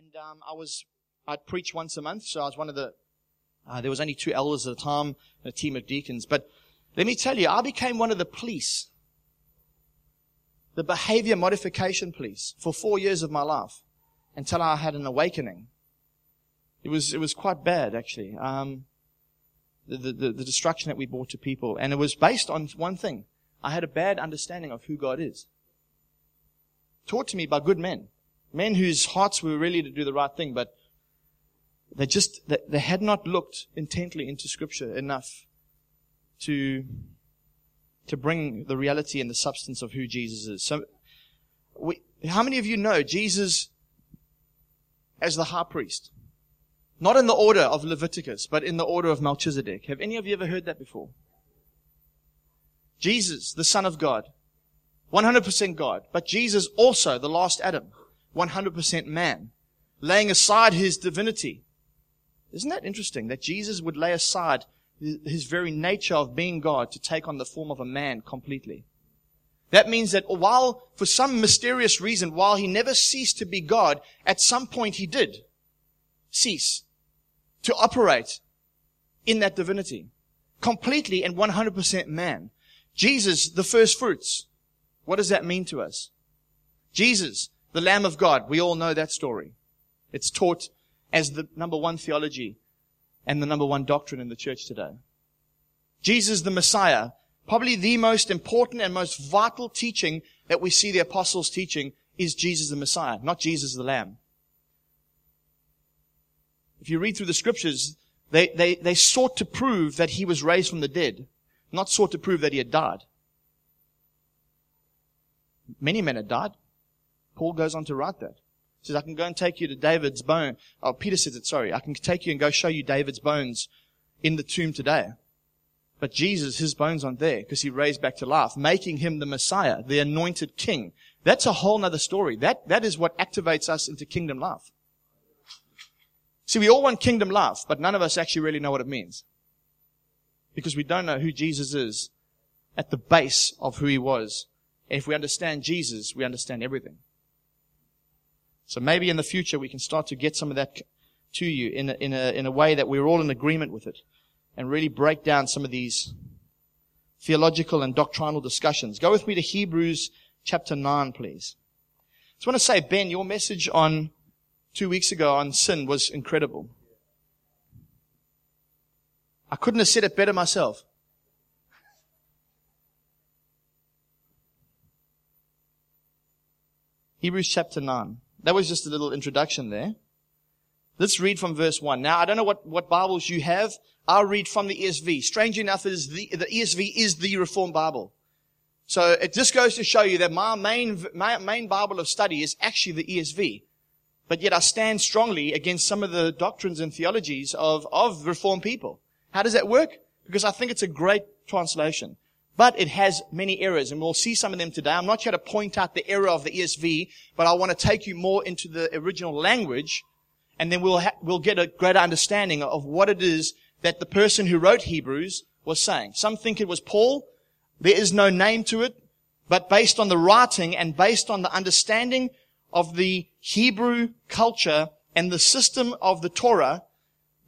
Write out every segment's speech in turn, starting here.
and um, I was I'd preach once a month, so I was one of the. Uh, there was only two elders at the time, and a team of deacons. But let me tell you, I became one of the police, the behavior modification police, for four years of my life, until I had an awakening. It was it was quite bad actually. Um, the, the, the destruction that we brought to people, and it was based on one thing: I had a bad understanding of who God is, taught to me by good men men whose hearts were really to do the right thing, but they just, they, they had not looked intently into scripture enough to, to bring the reality and the substance of who Jesus is. So, we, how many of you know Jesus as the high priest? Not in the order of Leviticus, but in the order of Melchizedek. Have any of you ever heard that before? Jesus, the Son of God. 100% God. But Jesus also, the last Adam. 100% man, laying aside his divinity. Isn't that interesting that Jesus would lay aside his very nature of being God to take on the form of a man completely? That means that while, for some mysterious reason, while he never ceased to be God, at some point he did cease to operate in that divinity. Completely and 100% man. Jesus, the first fruits. What does that mean to us? Jesus, the Lamb of God. We all know that story. It's taught as the number one theology and the number one doctrine in the church today. Jesus the Messiah, probably the most important and most vital teaching that we see the apostles teaching is Jesus the Messiah, not Jesus the Lamb. If you read through the scriptures, they, they, they sought to prove that he was raised from the dead, not sought to prove that he had died. Many men had died. Paul goes on to write that. He says, I can go and take you to David's bone. Oh, Peter says it, sorry. I can take you and go show you David's bones in the tomb today. But Jesus, his bones aren't there because he raised back to life, making him the Messiah, the anointed king. That's a whole nother story. That, that is what activates us into kingdom life. See, we all want kingdom life, but none of us actually really know what it means. Because we don't know who Jesus is at the base of who he was. And if we understand Jesus, we understand everything. So maybe in the future we can start to get some of that to you in a, in a, in a way that we're all in agreement with it and really break down some of these theological and doctrinal discussions. Go with me to Hebrews chapter 9, please. I just want to say, Ben, your message on two weeks ago on sin was incredible. I couldn't have said it better myself. Hebrews chapter 9. That was just a little introduction there. Let's read from verse 1. Now, I don't know what, what Bibles you have. I'll read from the ESV. Strange enough, is the, the ESV is the Reformed Bible. So it just goes to show you that my main, my main Bible of study is actually the ESV. But yet I stand strongly against some of the doctrines and theologies of, of Reformed people. How does that work? Because I think it's a great translation. But it has many errors, and we'll see some of them today. I'm not here to point out the error of the ESV, but I want to take you more into the original language, and then we'll, ha- we'll get a greater understanding of what it is that the person who wrote Hebrews was saying. Some think it was Paul. There is no name to it, but based on the writing and based on the understanding of the Hebrew culture and the system of the Torah,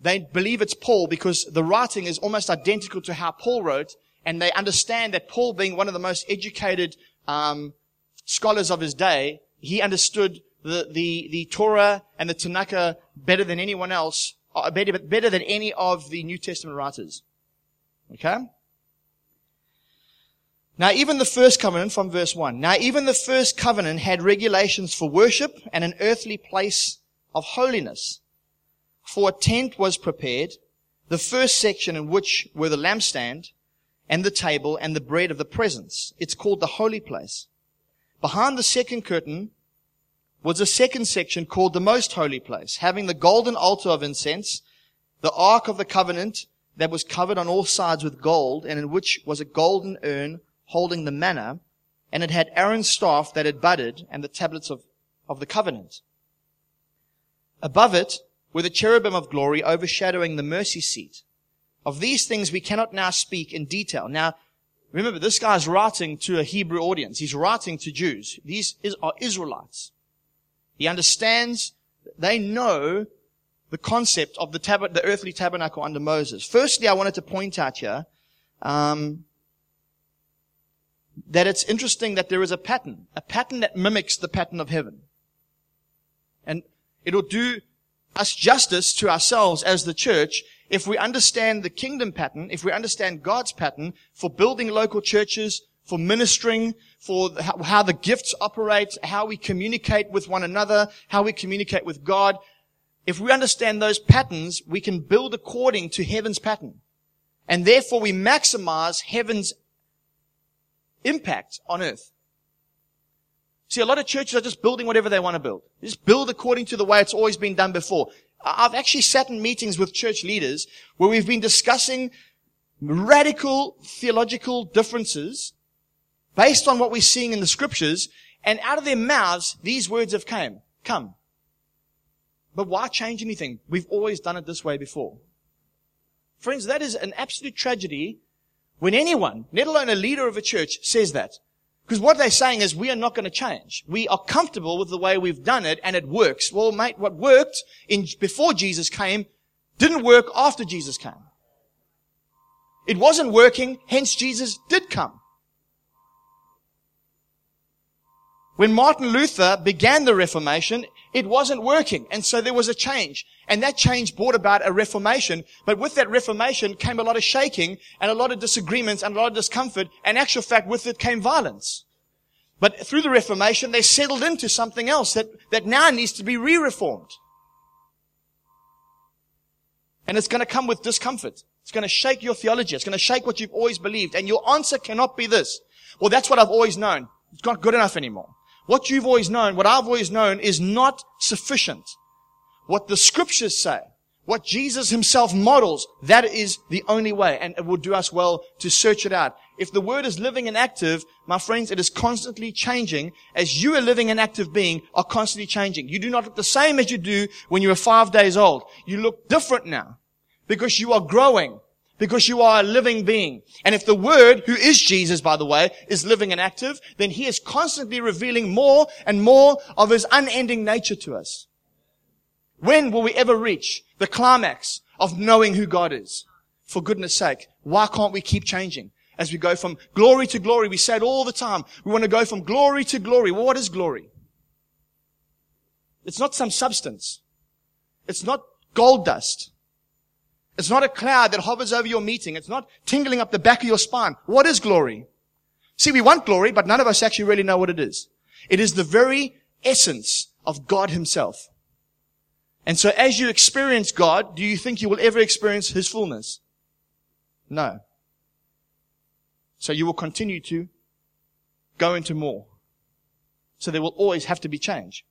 they believe it's Paul because the writing is almost identical to how Paul wrote, and they understand that Paul, being one of the most educated um, scholars of his day, he understood the, the, the Torah and the Tanakh better than anyone else, uh, better, better than any of the New Testament writers. Okay? Now, even the first covenant from verse 1. Now, even the first covenant had regulations for worship and an earthly place of holiness. For a tent was prepared, the first section in which were the lampstand, and the table and the bread of the presence. It's called the holy place. Behind the second curtain was a second section called the most holy place, having the golden altar of incense, the ark of the covenant that was covered on all sides with gold, and in which was a golden urn holding the manna, and it had Aaron's staff that had budded, and the tablets of, of the covenant. Above it were the cherubim of glory overshadowing the mercy seat. Of these things we cannot now speak in detail. Now, remember, this guy's writing to a Hebrew audience. He's writing to Jews. These are Israelites. He understands They know the concept of the, tab- the earthly tabernacle under Moses. Firstly, I wanted to point out here um, that it's interesting that there is a pattern, a pattern that mimics the pattern of heaven. And it'll do us justice to ourselves as the church if we understand the kingdom pattern, if we understand God's pattern for building local churches, for ministering, for how the gifts operate, how we communicate with one another, how we communicate with God. If we understand those patterns, we can build according to heaven's pattern. And therefore we maximize heaven's impact on earth. See, a lot of churches are just building whatever they want to build. They just build according to the way it's always been done before. I've actually sat in meetings with church leaders where we've been discussing radical theological differences based on what we're seeing in the scriptures, and out of their mouths, these words have came, come. But why change anything? We've always done it this way before. Friends, that is an absolute tragedy when anyone, let alone a leader of a church, says that. Because what they're saying is we are not going to change. We are comfortable with the way we've done it and it works. Well, mate, what worked in, before Jesus came didn't work after Jesus came. It wasn't working, hence Jesus did come. When Martin Luther began the Reformation, it wasn't working. And so there was a change. And that change brought about a reformation. But with that reformation came a lot of shaking and a lot of disagreements and a lot of discomfort. And actual fact, with it came violence. But through the reformation, they settled into something else that, that now needs to be re-reformed. And it's going to come with discomfort. It's going to shake your theology. It's going to shake what you've always believed. And your answer cannot be this. Well, that's what I've always known. It's not good enough anymore. What you've always known, what I've always known is not sufficient. What the scriptures say, what Jesus himself models, that is the only way. And it will do us well to search it out. If the word is living and active, my friends, it is constantly changing as you, a living and active being, are constantly changing. You do not look the same as you do when you were five days old. You look different now because you are growing because you are a living being. And if the Word, who is Jesus, by the way, is living and active, then He is constantly revealing more and more of His unending nature to us. When will we ever reach the climax of knowing who God is? For goodness sake, why can't we keep changing? As we go from glory to glory, we say it all the time. We want to go from glory to glory. Well, what is glory? It's not some substance. It's not gold dust. It's not a cloud that hovers over your meeting. It's not tingling up the back of your spine. What is glory? See, we want glory, but none of us actually really know what it is. It is the very essence of God himself. And so as you experience God, do you think you will ever experience his fullness? No. So you will continue to go into more. So there will always have to be change.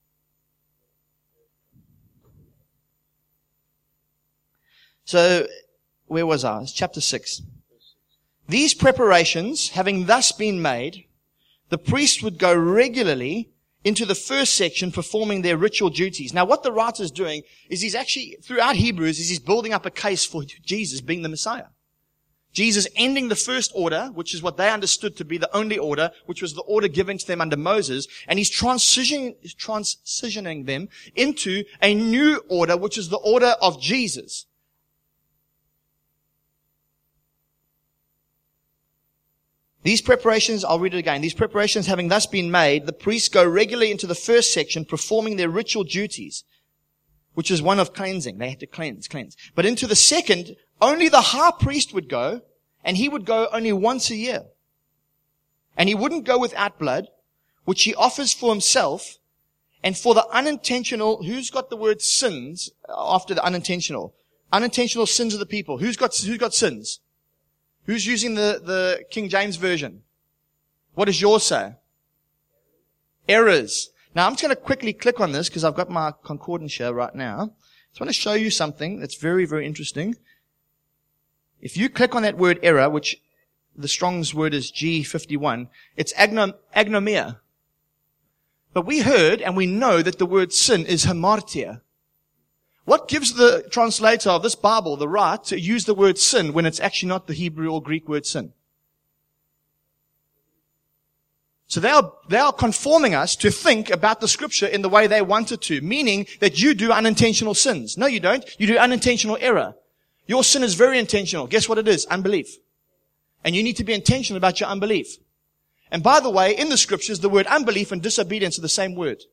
So, where was I? It's chapter 6. These preparations, having thus been made, the priest would go regularly into the first section performing their ritual duties. Now what the writer is doing is he's actually, throughout Hebrews, is he's building up a case for Jesus being the Messiah. Jesus ending the first order, which is what they understood to be the only order, which was the order given to them under Moses, and he's transitioning, transitioning them into a new order, which is the order of Jesus. These preparations, I'll read it again. These preparations having thus been made, the priests go regularly into the first section performing their ritual duties, which is one of cleansing. They had to cleanse, cleanse. But into the second, only the high priest would go, and he would go only once a year. And he wouldn't go without blood, which he offers for himself, and for the unintentional, who's got the word sins after the unintentional? Unintentional sins of the people. Who's got, who's got sins? Who's using the, the King James Version? What does yours say? Errors. Now I'm just going to quickly click on this because I've got my concordance here right now. I just want to show you something that's very, very interesting. If you click on that word error, which the Strong's word is G51, it's agnom- agnomia. But we heard and we know that the word sin is hamartia. What gives the translator of this Bible the right to use the word sin when it's actually not the Hebrew or Greek word sin? So they are, they are conforming us to think about the scripture in the way they wanted to, meaning that you do unintentional sins. No, you don't. You do unintentional error. Your sin is very intentional. Guess what it is? Unbelief. And you need to be intentional about your unbelief. And by the way, in the scriptures, the word unbelief and disobedience are the same word.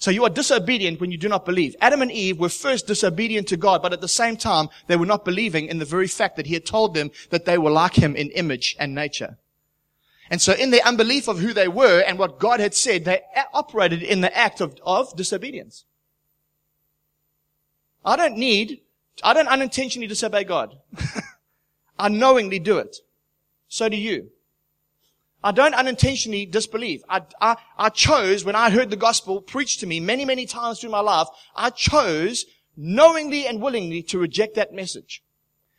So you are disobedient when you do not believe. Adam and Eve were first disobedient to God, but at the same time, they were not believing in the very fact that He had told them that they were like Him in image and nature. And so in their unbelief of who they were and what God had said, they operated in the act of, of disobedience. I don't need, I don't unintentionally disobey God. I knowingly do it. So do you. I don't unintentionally disbelieve. I, I, I chose, when I heard the gospel preached to me many, many times through my life, I chose knowingly and willingly to reject that message.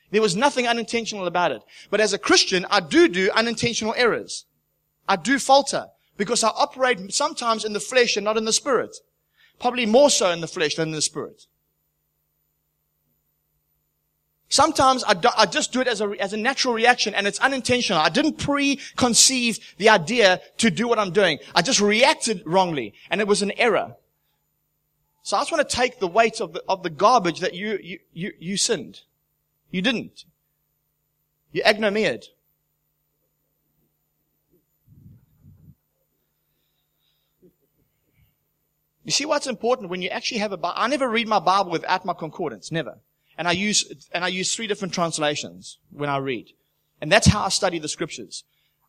There was nothing unintentional about it. But as a Christian, I do do unintentional errors. I do falter because I operate sometimes in the flesh and not in the spirit. Probably more so in the flesh than in the spirit. Sometimes I, do, I just do it as a, as a natural reaction and it's unintentional. I didn't preconceive the idea to do what I'm doing. I just reacted wrongly and it was an error. So I just want to take the weight of the, of the garbage that you, you, you, you sinned. You didn't. You agnomired. You see what's important when you actually have a Bible? I never read my Bible without my concordance. Never. And I use, and I use three different translations when I read. And that's how I study the scriptures.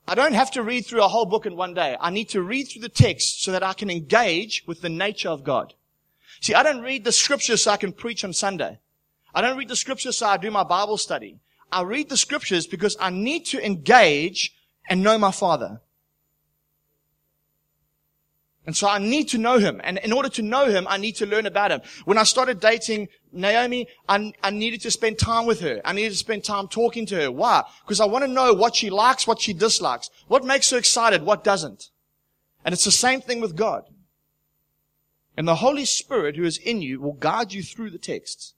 I don't have to read through a whole book in one day. I need to read through the text so that I can engage with the nature of God. See, I don't read the scriptures so I can preach on Sunday. I don't read the scriptures so I do my Bible study. I read the scriptures because I need to engage and know my Father. And so I need to know him. And in order to know him, I need to learn about him. When I started dating Naomi, I, I, needed to spend time with her. I needed to spend time talking to her. Why? Because I want to know what she likes, what she dislikes. What makes her excited, what doesn't. And it's the same thing with God. And the Holy Spirit who is in you will guide you through the texts.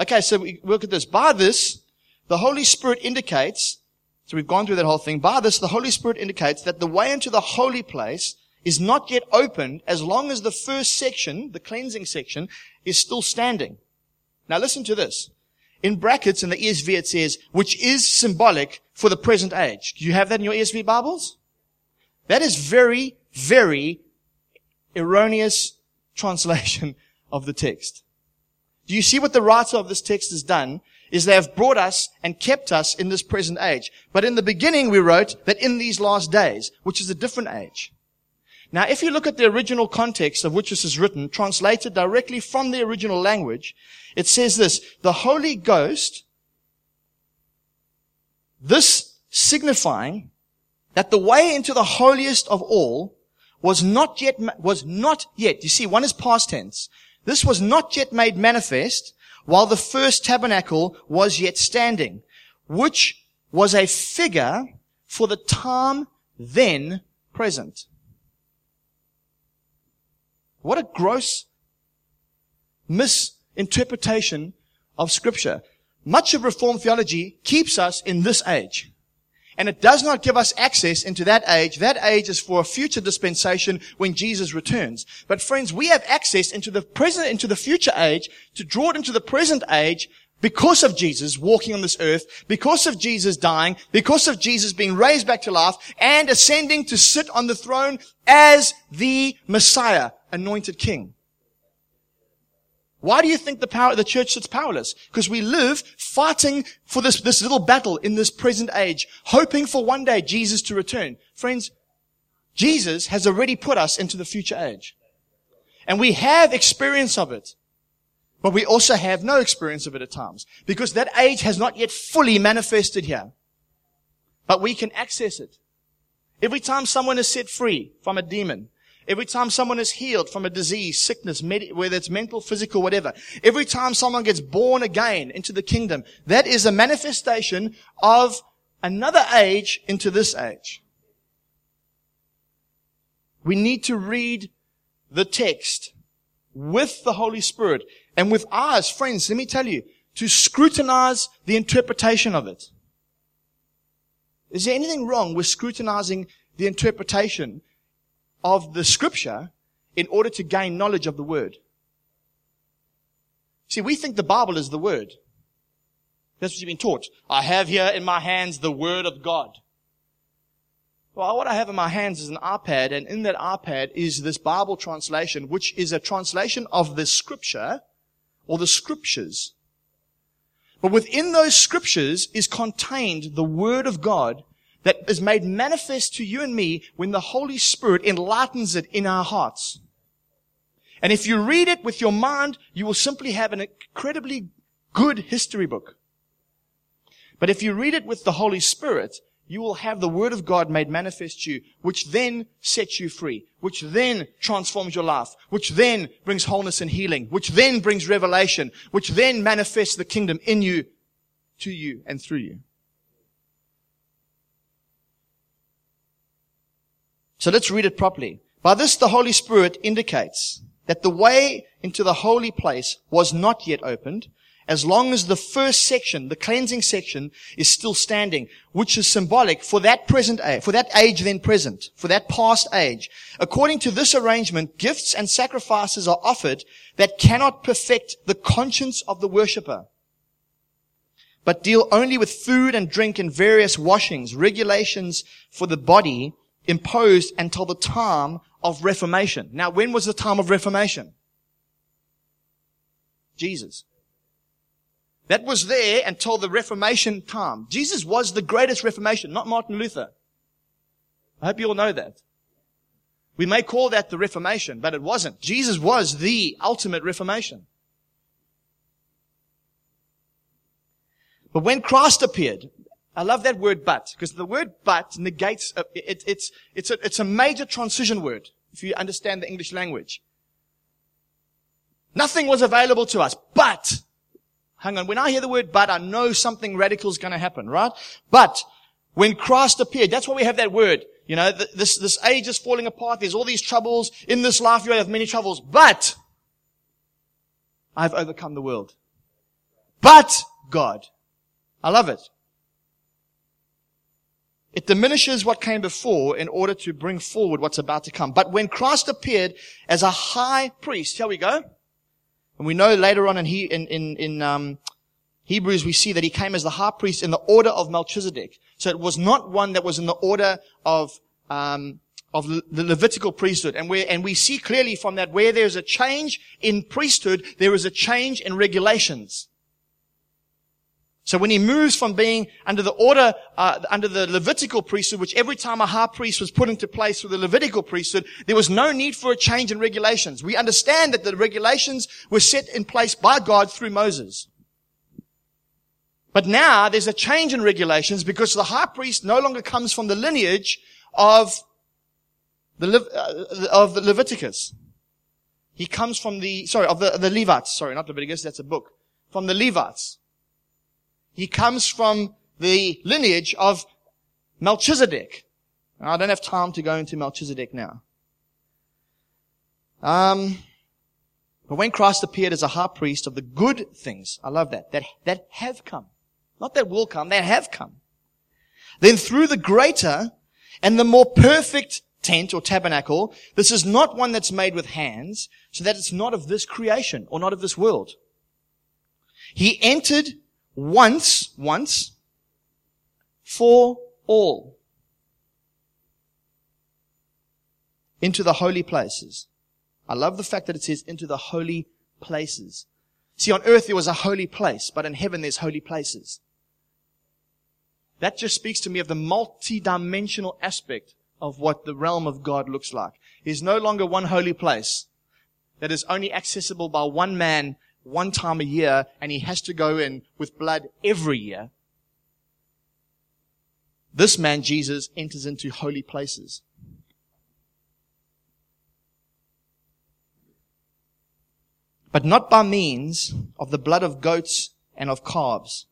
Okay, so we look at this. By this, the Holy Spirit indicates so we've gone through that whole thing. By this, the Holy Spirit indicates that the way into the holy place is not yet opened as long as the first section, the cleansing section, is still standing. Now listen to this. In brackets in the ESV it says, which is symbolic for the present age. Do you have that in your ESV Bibles? That is very, very erroneous translation of the text. Do you see what the writer of this text has done? Is they have brought us and kept us in this present age. But in the beginning we wrote that in these last days, which is a different age. Now, if you look at the original context of which this is written, translated directly from the original language, it says this, the Holy Ghost, this signifying that the way into the holiest of all was not yet, was not yet, you see, one is past tense. This was not yet made manifest while the first tabernacle was yet standing, which was a figure for the time then present. What a gross misinterpretation of scripture. Much of Reformed theology keeps us in this age. And it does not give us access into that age. That age is for a future dispensation when Jesus returns. But friends, we have access into the present, into the future age to draw it into the present age because of Jesus walking on this earth, because of Jesus dying, because of Jesus being raised back to life and ascending to sit on the throne as the Messiah, anointed king. Why do you think the power, the church sits powerless? Because we live fighting for this, this little battle in this present age, hoping for one day Jesus to return. Friends, Jesus has already put us into the future age. And we have experience of it. But we also have no experience of it at times. Because that age has not yet fully manifested here. But we can access it. Every time someone is set free from a demon, Every time someone is healed from a disease, sickness, med- whether it's mental, physical, whatever. Every time someone gets born again into the kingdom, that is a manifestation of another age into this age. We need to read the text with the Holy Spirit and with eyes, friends, let me tell you, to scrutinize the interpretation of it. Is there anything wrong with scrutinizing the interpretation of the scripture in order to gain knowledge of the word? See, we think the Bible is the word. That's what you've been taught. I have here in my hands the word of God. Well, what I have in my hands is an iPad, and in that iPad is this Bible translation, which is a translation of the scripture or the scriptures. But within those scriptures is contained the word of God that is made manifest to you and me when the Holy Spirit enlightens it in our hearts. And if you read it with your mind, you will simply have an incredibly good history book. But if you read it with the Holy Spirit, you will have the Word of God made manifest to you, which then sets you free, which then transforms your life, which then brings wholeness and healing, which then brings revelation, which then manifests the kingdom in you, to you, and through you. So let's read it properly. By this, the Holy Spirit indicates that the way into the holy place was not yet opened, as long as the first section, the cleansing section, is still standing, which is symbolic for that present age, for that age then present, for that past age. According to this arrangement, gifts and sacrifices are offered that cannot perfect the conscience of the worshipper, but deal only with food and drink and various washings, regulations for the body imposed until the time of Reformation. Now, when was the time of Reformation? Jesus. That was there until the Reformation time. Jesus was the greatest Reformation, not Martin Luther. I hope you all know that. We may call that the Reformation, but it wasn't. Jesus was the ultimate Reformation. But when Christ appeared, I love that word but, because the word but negates, it, it's, it's, a, it's a major transition word, if you understand the English language. Nothing was available to us, but Hang on. When I hear the word but, I know something radical is going to happen, right? But when Christ appeared, that's why we have that word. You know, this, this age is falling apart. There's all these troubles. In this life, you have many troubles. But I've overcome the world. But God. I love it. It diminishes what came before in order to bring forward what's about to come. But when Christ appeared as a high priest, here we go. And we know later on in, he, in, in, in um, Hebrews, we see that he came as the high priest in the order of Melchizedek. So it was not one that was in the order of, um, of the Levitical priesthood. And, we and we see clearly from that where there's a change in priesthood, there is a change in regulations. So when he moves from being under the order, uh, under the Levitical priesthood, which every time a high priest was put into place for the Levitical priesthood, there was no need for a change in regulations. We understand that the regulations were set in place by God through Moses. But now there's a change in regulations because the high priest no longer comes from the lineage of the, uh, of the Leviticus. He comes from the, sorry, of the, the Levites. Sorry, not Leviticus, that's a book. From the Levites. He comes from the lineage of Melchizedek. I don't have time to go into Melchizedek now. Um, but when Christ appeared as a high priest of the good things, I love that, that, that have come. Not that will come, that have come. Then through the greater and the more perfect tent or tabernacle, this is not one that's made with hands, so that it's not of this creation or not of this world. He entered once, once, for all into the holy places. I love the fact that it says into the holy places. See, on earth there was a holy place, but in heaven there's holy places. That just speaks to me of the multi-dimensional aspect of what the realm of God looks like. There's no longer one holy place that is only accessible by one man one time a year and he has to go in with blood every year. This man, Jesus, enters into holy places. But not by means of the blood of goats and of calves,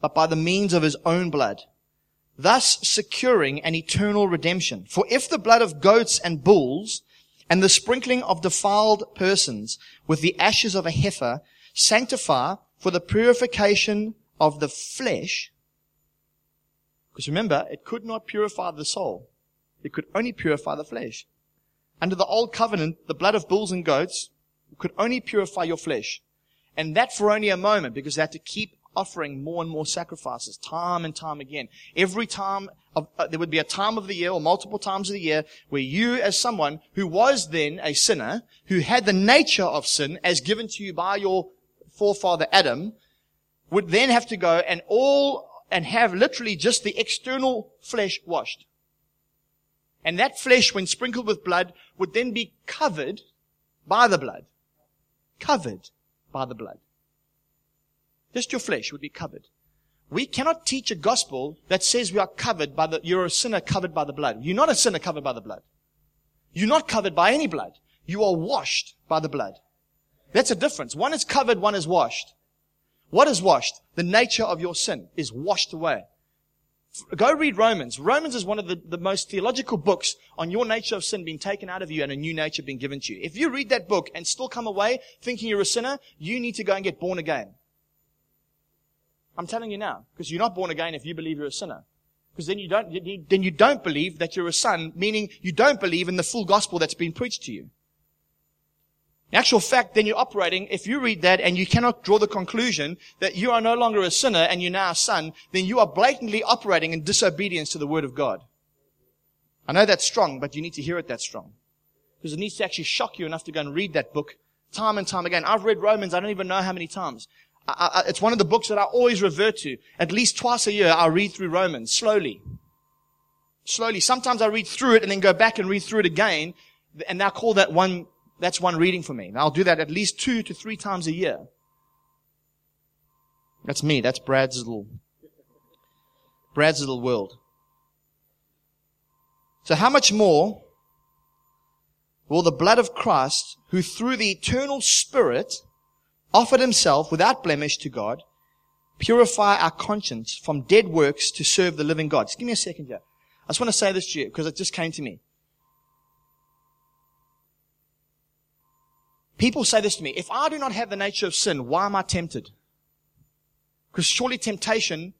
but by the means of his own blood, thus securing an eternal redemption. For if the blood of goats and bulls and the sprinkling of defiled persons with the ashes of a heifer sanctify for the purification of the flesh, Because remember, it could not purify the soul. It could only purify the flesh. Under the old covenant, the blood of bulls and goats could only purify your flesh. And that for only a moment because they had to keep offering more and more sacrifices time and time again. Every time of, uh, there would be a time of the year or multiple times of the year where you as someone who was then a sinner, who had the nature of sin as given to you by your forefather Adam, would then have to go and all and have literally just the external flesh washed. And that flesh, when sprinkled with blood, would then be covered by the blood. Covered by the blood. Just your flesh would be covered. We cannot teach a gospel that says we are covered by the, you're a sinner covered by the blood. You're not a sinner covered by the blood. You're not covered by any blood. You are washed by the blood. That's a difference. One is covered, one is washed. What is washed? The nature of your sin is washed away. Go read Romans. Romans is one of the, the most theological books on your nature of sin being taken out of you and a new nature being given to you. If you read that book and still come away thinking you're a sinner, you need to go and get born again. I'm telling you now, because you're not born again if you believe you're a sinner. Because then you don't, then you don't believe that you're a son, meaning you don't believe in the full gospel that's been preached to you. In actual fact, then you're operating, if you read that and you cannot draw the conclusion that you are no longer a sinner and you're now a son, then you are blatantly operating in disobedience to the word of God. I know that's strong, but you need to hear it that strong. Because it needs to actually shock you enough to go and read that book time and time again. I've read Romans, I don't even know how many times. I, I, it's one of the books that I always revert to. At least twice a year, I read through Romans, slowly. Slowly. Sometimes I read through it and then go back and read through it again, and now call that one that's one reading for me. And I'll do that at least two to three times a year. That's me. That's Brad's little, Brad's little world. So how much more will the blood of Christ, who through the eternal Spirit offered himself without blemish to God, purify our conscience from dead works to serve the living God? Just give me a second here. I just want to say this to you because it just came to me. People say this to me, if I do not have the nature of sin, why am I tempted? Because surely temptation,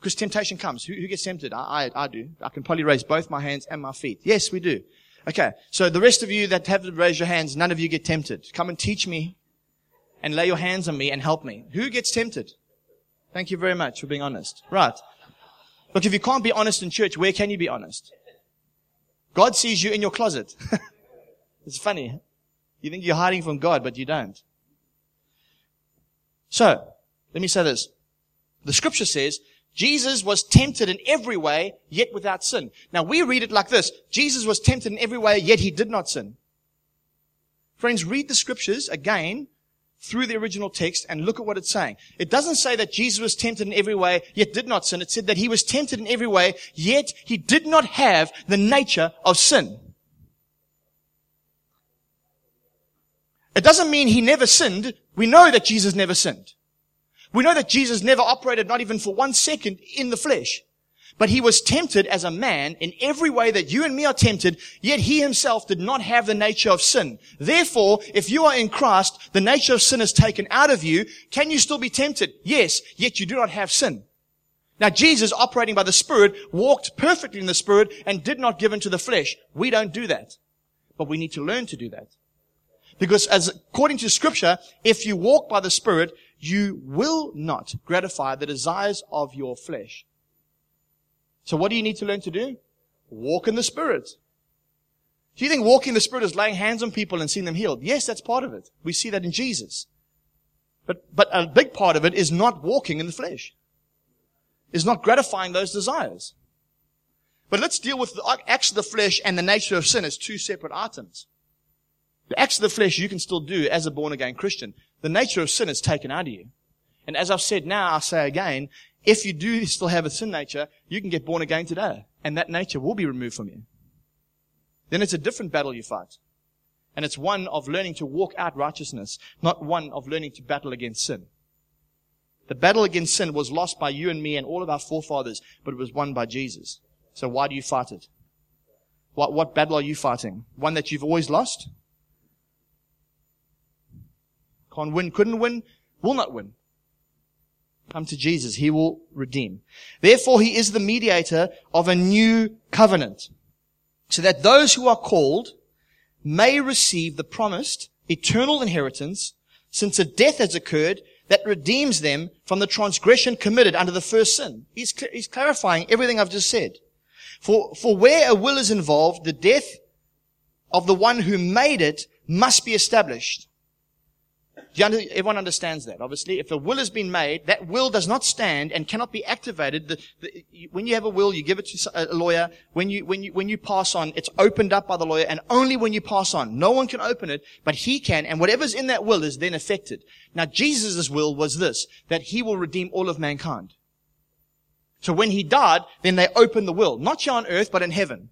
because temptation comes. Who, who gets tempted? I, I, I, do. I can probably raise both my hands and my feet. Yes, we do. Okay. So the rest of you that have to raise your hands, none of you get tempted. Come and teach me and lay your hands on me and help me. Who gets tempted? Thank you very much for being honest. Right. Look, if you can't be honest in church, where can you be honest? God sees you in your closet. it's funny. You think you're hiding from God, but you don't. So, let me say this. The scripture says, Jesus was tempted in every way, yet without sin. Now we read it like this. Jesus was tempted in every way, yet he did not sin. Friends, read the scriptures again through the original text and look at what it's saying. It doesn't say that Jesus was tempted in every way, yet did not sin. It said that he was tempted in every way, yet he did not have the nature of sin. It doesn't mean he never sinned. We know that Jesus never sinned. We know that Jesus never operated not even for one second in the flesh. But he was tempted as a man in every way that you and me are tempted, yet he himself did not have the nature of sin. Therefore, if you are in Christ, the nature of sin is taken out of you. Can you still be tempted? Yes, yet you do not have sin. Now Jesus, operating by the Spirit, walked perfectly in the Spirit and did not give into the flesh. We don't do that. But we need to learn to do that. Because as according to scripture, if you walk by the Spirit, you will not gratify the desires of your flesh. So what do you need to learn to do? Walk in the Spirit. Do you think walking in the Spirit is laying hands on people and seeing them healed? Yes, that's part of it. We see that in Jesus. But, but a big part of it is not walking in the flesh. Is not gratifying those desires. But let's deal with the acts of the flesh and the nature of sin as two separate items. The acts of the flesh you can still do as a born again Christian. The nature of sin is taken out of you. And as I've said now, I say again, if you do still have a sin nature, you can get born again today. And that nature will be removed from you. Then it's a different battle you fight. And it's one of learning to walk out righteousness, not one of learning to battle against sin. The battle against sin was lost by you and me and all of our forefathers, but it was won by Jesus. So why do you fight it? What, what battle are you fighting? One that you've always lost? Can't win, couldn't win, will not win. Come to Jesus. He will redeem. Therefore, he is the mediator of a new covenant so that those who are called may receive the promised eternal inheritance since a death has occurred that redeems them from the transgression committed under the first sin. He's, cl- he's clarifying everything I've just said. For, for where a will is involved, the death of the one who made it must be established. Under, everyone understands that, obviously. If a will has been made, that will does not stand and cannot be activated. The, the, when you have a will, you give it to a lawyer. When you, when you, when you pass on, it's opened up by the lawyer and only when you pass on. No one can open it, but he can, and whatever's in that will is then affected. Now, Jesus' will was this, that he will redeem all of mankind. So when he died, then they opened the will. Not here on earth, but in heaven.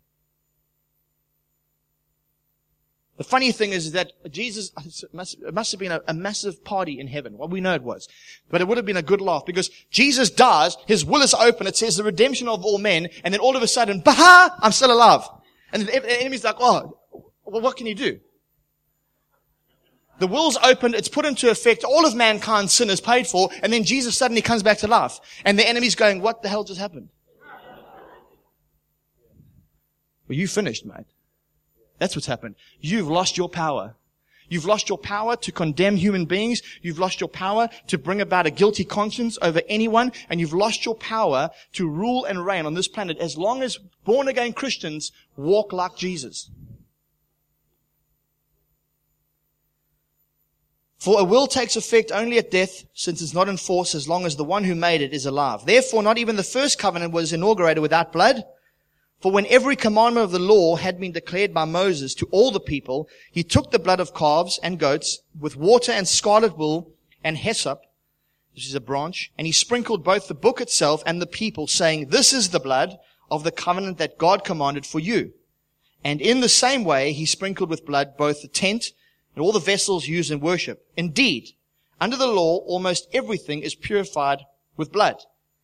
The funny thing is that Jesus, it must, it must have been a, a, massive party in heaven. Well, we know it was. But it would have been a good laugh because Jesus dies, his will is open, it says the redemption of all men, and then all of a sudden, baha, I'm still alive. And the enemy's like, oh, well, what can you do? The will's opened, it's put into effect, all of mankind's sin is paid for, and then Jesus suddenly comes back to life. And the enemy's going, what the hell just happened? Well, you finished, mate. That's what's happened. You've lost your power. You've lost your power to condemn human beings. You've lost your power to bring about a guilty conscience over anyone. And you've lost your power to rule and reign on this planet as long as born again Christians walk like Jesus. For a will takes effect only at death, since it's not in force as long as the one who made it is alive. Therefore, not even the first covenant was inaugurated without blood. For when every commandment of the law had been declared by Moses to all the people, he took the blood of calves and goats with water and scarlet wool and hyssop, which is a branch, and he sprinkled both the book itself and the people, saying, This is the blood of the covenant that God commanded for you. And in the same way, he sprinkled with blood both the tent and all the vessels used in worship. Indeed, under the law, almost everything is purified with blood.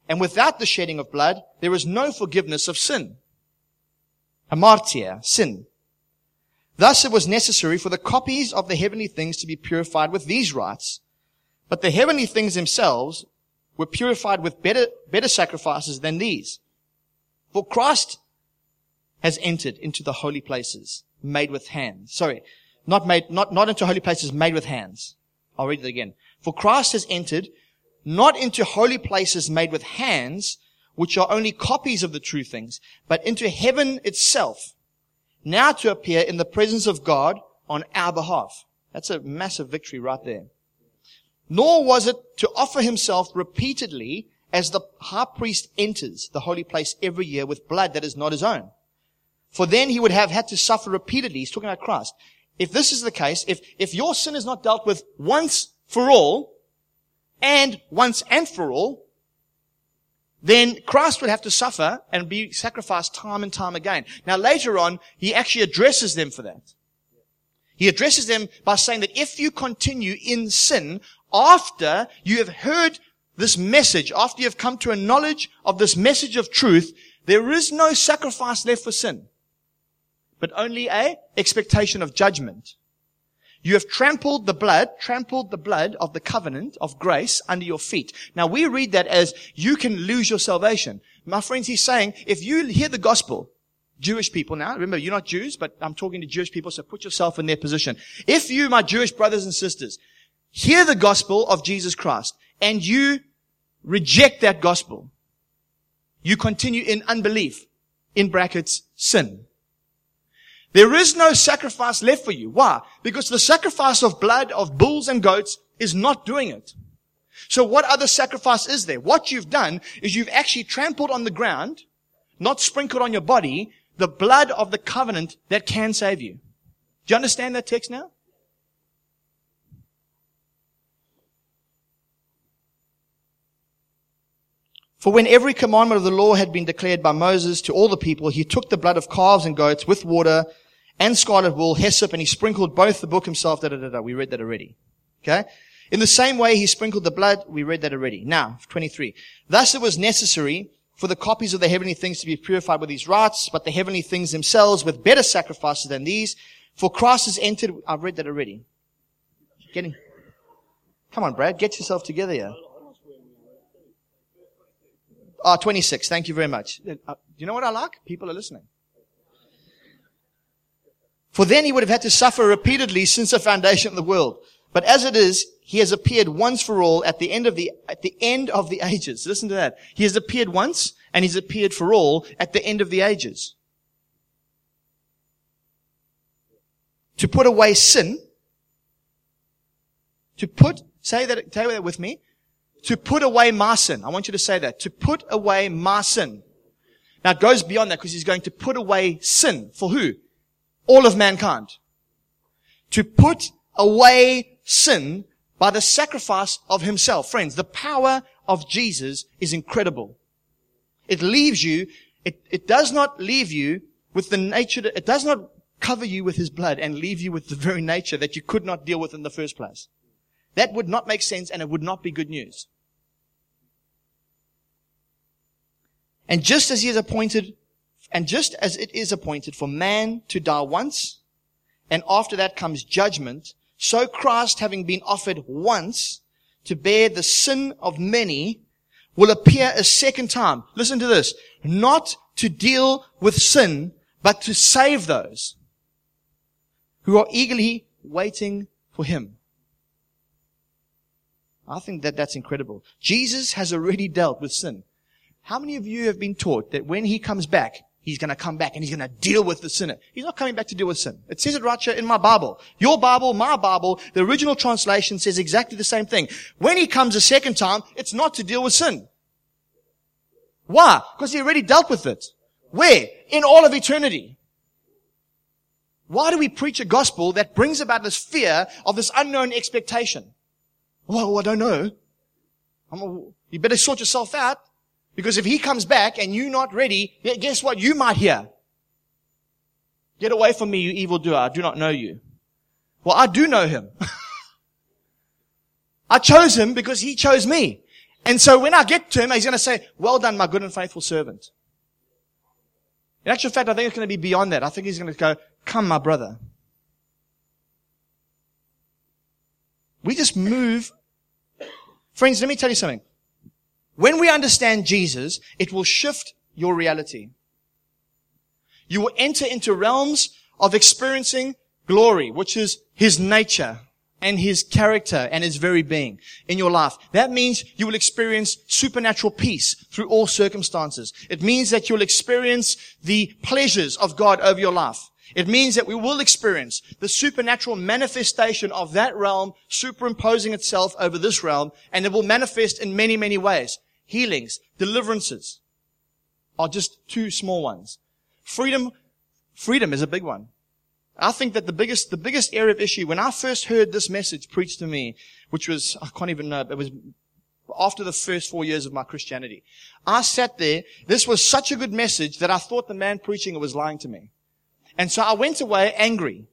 And without the shedding of blood, there is no forgiveness of sin hamartia, sin. Thus it was necessary for the copies of the heavenly things to be purified with these rites. But the heavenly things themselves were purified with better, better sacrifices than these. For Christ has entered into the holy places made with hands. Sorry, not made, not, not into holy places made with hands. I'll read it again. For Christ has entered not into holy places made with hands, which are only copies of the true things, but into heaven itself, now to appear in the presence of God on our behalf. That's a massive victory right there. Nor was it to offer himself repeatedly as the high priest enters the holy place every year with blood that is not his own. For then he would have had to suffer repeatedly. He's talking about Christ. If this is the case, if, if your sin is not dealt with once for all, and once and for all, then Christ would have to suffer and be sacrificed time and time again. Now later on, he actually addresses them for that. He addresses them by saying that if you continue in sin after you have heard this message, after you have come to a knowledge of this message of truth, there is no sacrifice left for sin, but only a expectation of judgment. You have trampled the blood, trampled the blood of the covenant of grace under your feet. Now we read that as you can lose your salvation. My friends, he's saying, if you hear the gospel, Jewish people now, remember, you're not Jews, but I'm talking to Jewish people, so put yourself in their position. If you, my Jewish brothers and sisters, hear the gospel of Jesus Christ, and you reject that gospel, you continue in unbelief, in brackets, sin. There is no sacrifice left for you. Why? Because the sacrifice of blood of bulls and goats is not doing it. So what other sacrifice is there? What you've done is you've actually trampled on the ground, not sprinkled on your body, the blood of the covenant that can save you. Do you understand that text now? For when every commandment of the law had been declared by Moses to all the people, he took the blood of calves and goats with water and scarlet wool, hyssop, and he sprinkled both the book himself. Da, da, da, da. We read that already. Okay? In the same way, he sprinkled the blood. We read that already. Now, 23. Thus it was necessary for the copies of the heavenly things to be purified with these rites, but the heavenly things themselves with better sacrifices than these. For Christ has entered. I've read that already. Getting. Come on, Brad. Get yourself together here. Ah, 26. Thank you very much. Uh, you know what I like? People are listening. For then he would have had to suffer repeatedly since the foundation of the world. But as it is, he has appeared once for all at the end of the, at the end of the ages. Listen to that. He has appeared once and he's appeared for all at the end of the ages. To put away sin. To put, say that, say that with me. To put away my sin. I want you to say that. To put away my sin. Now it goes beyond that because he's going to put away sin. For who? All of mankind. To put away sin by the sacrifice of himself. Friends, the power of Jesus is incredible. It leaves you, it, it does not leave you with the nature, it does not cover you with his blood and leave you with the very nature that you could not deal with in the first place. That would not make sense and it would not be good news. And just as he is appointed, and just as it is appointed for man to die once, and after that comes judgment, so Christ, having been offered once to bear the sin of many, will appear a second time. Listen to this. Not to deal with sin, but to save those who are eagerly waiting for him. I think that that's incredible. Jesus has already dealt with sin. How many of you have been taught that when he comes back, He's going to come back and he's going to deal with the sinner. He's not coming back to deal with sin. It says it right here in my Bible. Your Bible, my Bible, the original translation says exactly the same thing. When he comes a second time, it's not to deal with sin. Why? Because he already dealt with it. Where? In all of eternity. Why do we preach a gospel that brings about this fear of this unknown expectation? Well, I don't know. A, you better sort yourself out. Because if he comes back and you're not ready, guess what? You might hear. Get away from me, you evildoer. I do not know you. Well, I do know him. I chose him because he chose me. And so when I get to him, he's going to say, well done, my good and faithful servant. In actual fact, I think it's going to be beyond that. I think he's going to go, come, my brother. We just move. Friends, let me tell you something. When we understand Jesus, it will shift your reality. You will enter into realms of experiencing glory, which is His nature and His character and His very being in your life. That means you will experience supernatural peace through all circumstances. It means that you'll experience the pleasures of God over your life. It means that we will experience the supernatural manifestation of that realm superimposing itself over this realm, and it will manifest in many, many ways healings, deliverances are just two small ones. Freedom, freedom is a big one. I think that the biggest, the biggest area of issue, when I first heard this message preached to me, which was, I can't even know, it was after the first four years of my Christianity. I sat there, this was such a good message that I thought the man preaching it was lying to me. And so I went away angry.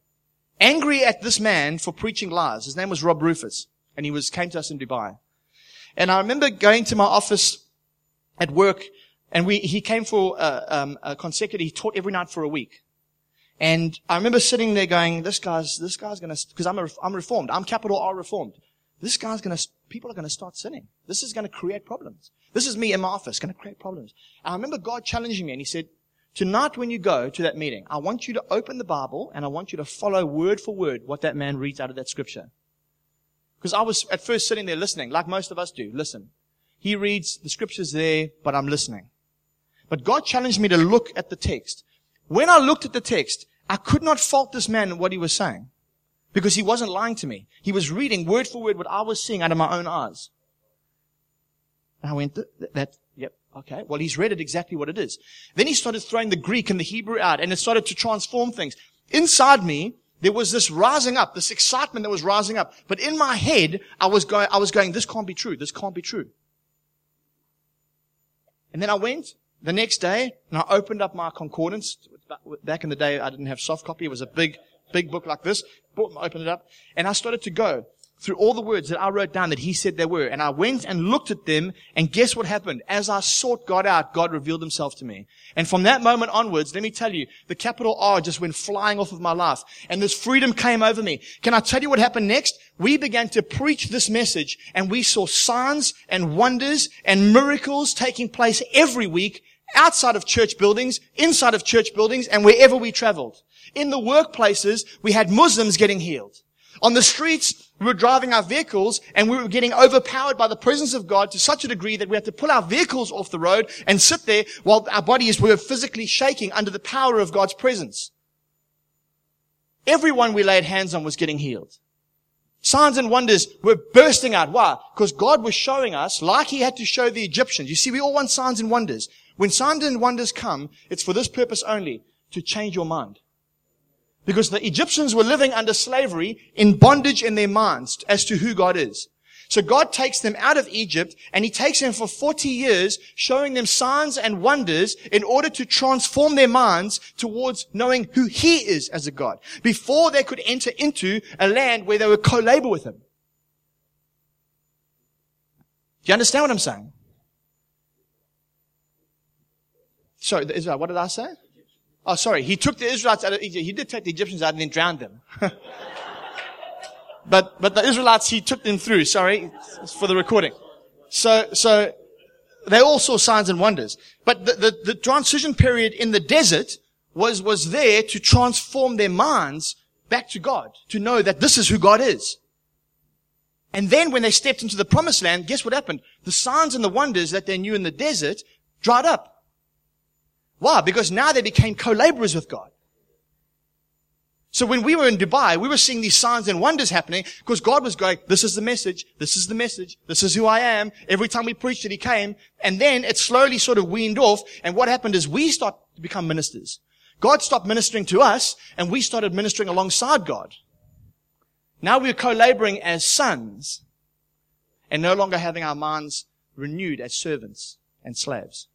Angry at this man for preaching lies. His name was Rob Rufus. And he was, came to us in Dubai. And I remember going to my office at work, and we, he came for a, um, a consecutive, he taught every night for a week. And I remember sitting there going, this guy's, this guy's gonna, cause I'm, a, I'm reformed. I'm capital R reformed. This guy's gonna, people are gonna start sinning. This is gonna create problems. This is me in my office, gonna create problems. And I remember God challenging me and he said, tonight when you go to that meeting, I want you to open the Bible and I want you to follow word for word what that man reads out of that scripture. Because I was at first sitting there listening, like most of us do. Listen. He reads the scriptures there, but I'm listening. But God challenged me to look at the text. When I looked at the text, I could not fault this man what he was saying. Because he wasn't lying to me. He was reading word for word what I was seeing out of my own eyes. And I went, that, okay. Well, he's read it exactly what it is. Then he started throwing the Greek and the Hebrew out and it started to transform things. Inside me, there was this rising up, this excitement that was rising up. But in my head, I was going, I was going, this can't be true. This can't be true. And then I went the next day and I opened up my concordance. Back in the day, I didn't have soft copy. It was a big, big book like this. Opened it up and I started to go through all the words that I wrote down that he said there were. And I went and looked at them and guess what happened? As I sought God out, God revealed himself to me. And from that moment onwards, let me tell you, the capital R just went flying off of my life and this freedom came over me. Can I tell you what happened next? We began to preach this message and we saw signs and wonders and miracles taking place every week outside of church buildings, inside of church buildings and wherever we traveled. In the workplaces, we had Muslims getting healed. On the streets, we were driving our vehicles and we were getting overpowered by the presence of God to such a degree that we had to pull our vehicles off the road and sit there while our bodies were physically shaking under the power of God's presence. Everyone we laid hands on was getting healed. Signs and wonders were bursting out. Why? Because God was showing us, like He had to show the Egyptians. You see, we all want signs and wonders. When signs and wonders come, it's for this purpose only, to change your mind. Because the Egyptians were living under slavery in bondage in their minds as to who God is. So God takes them out of Egypt and he takes them for 40 years showing them signs and wonders in order to transform their minds towards knowing who he is as a God before they could enter into a land where they would co-labor with him. Do you understand what I'm saying? Sorry, Israel, what did I say? Oh, sorry. He took the Israelites out of Egypt. He did take the Egyptians out and then drowned them. but, but the Israelites, he took them through. Sorry. for the recording. So, so they all saw signs and wonders. But the, the, the transition period in the desert was, was there to transform their minds back to God, to know that this is who God is. And then when they stepped into the promised land, guess what happened? The signs and the wonders that they knew in the desert dried up. Why? Because now they became co-laborers with God. So when we were in Dubai, we were seeing these signs and wonders happening because God was going, this is the message, this is the message, this is who I am. Every time we preached it, He came. And then it slowly sort of weaned off. And what happened is we start to become ministers. God stopped ministering to us and we started ministering alongside God. Now we're co-laboring as sons and no longer having our minds renewed as servants and slaves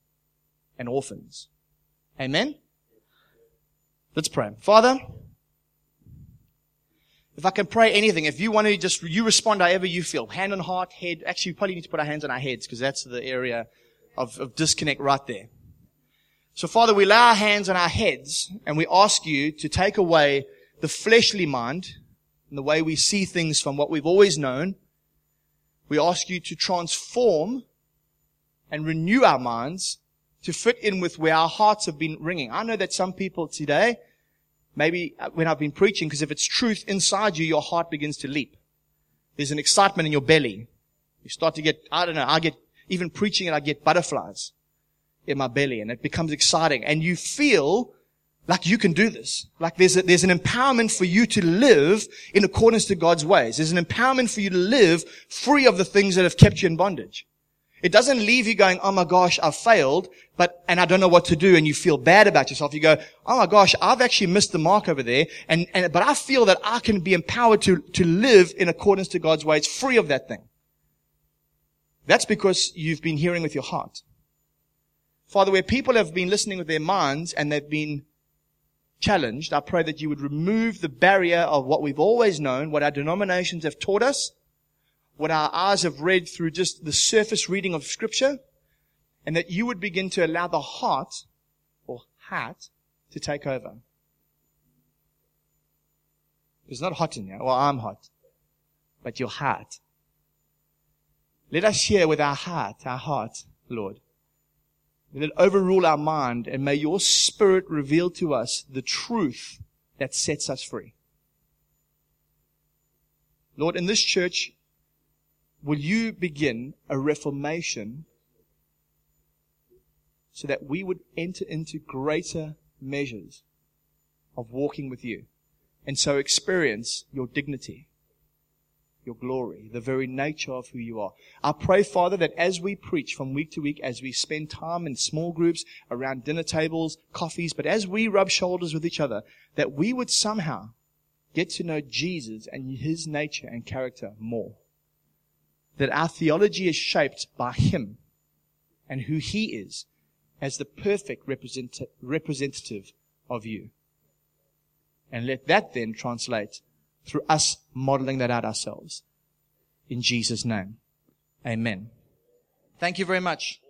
and orphans. Amen? Let's pray. Father, if I can pray anything, if you want to just, you respond however you feel. Hand on heart, head. Actually, we probably need to put our hands on our heads because that's the area of, of disconnect right there. So Father, we lay our hands on our heads and we ask you to take away the fleshly mind and the way we see things from what we've always known. We ask you to transform and renew our minds to fit in with where our hearts have been ringing. I know that some people today, maybe when I've been preaching, because if it's truth inside you, your heart begins to leap. There's an excitement in your belly. You start to get, I don't know, I get, even preaching it, I get butterflies in my belly and it becomes exciting and you feel like you can do this. Like there's a, there's an empowerment for you to live in accordance to God's ways. There's an empowerment for you to live free of the things that have kept you in bondage. It doesn't leave you going, oh my gosh, I've failed, but, and I don't know what to do, and you feel bad about yourself. You go, oh my gosh, I've actually missed the mark over there, and, and, but I feel that I can be empowered to, to live in accordance to God's ways, free of that thing. That's because you've been hearing with your heart. Father, where people have been listening with their minds and they've been challenged, I pray that you would remove the barrier of what we've always known, what our denominations have taught us, what our eyes have read through just the surface reading of scripture, and that you would begin to allow the heart or heart to take over. It's not hot in here. Well, I'm hot. But your heart. Let us share with our heart, our heart, Lord. Let it overrule our mind and may your spirit reveal to us the truth that sets us free. Lord, in this church, will you begin a reformation so that we would enter into greater measures of walking with you and so experience your dignity, your glory, the very nature of who you are. I pray, Father, that as we preach from week to week, as we spend time in small groups around dinner tables, coffees, but as we rub shoulders with each other, that we would somehow get to know Jesus and his nature and character more that our theology is shaped by Him and who He is as the perfect represent- representative of you. And let that then translate through us modeling that out ourselves. in Jesus' name. Amen. Thank you very much.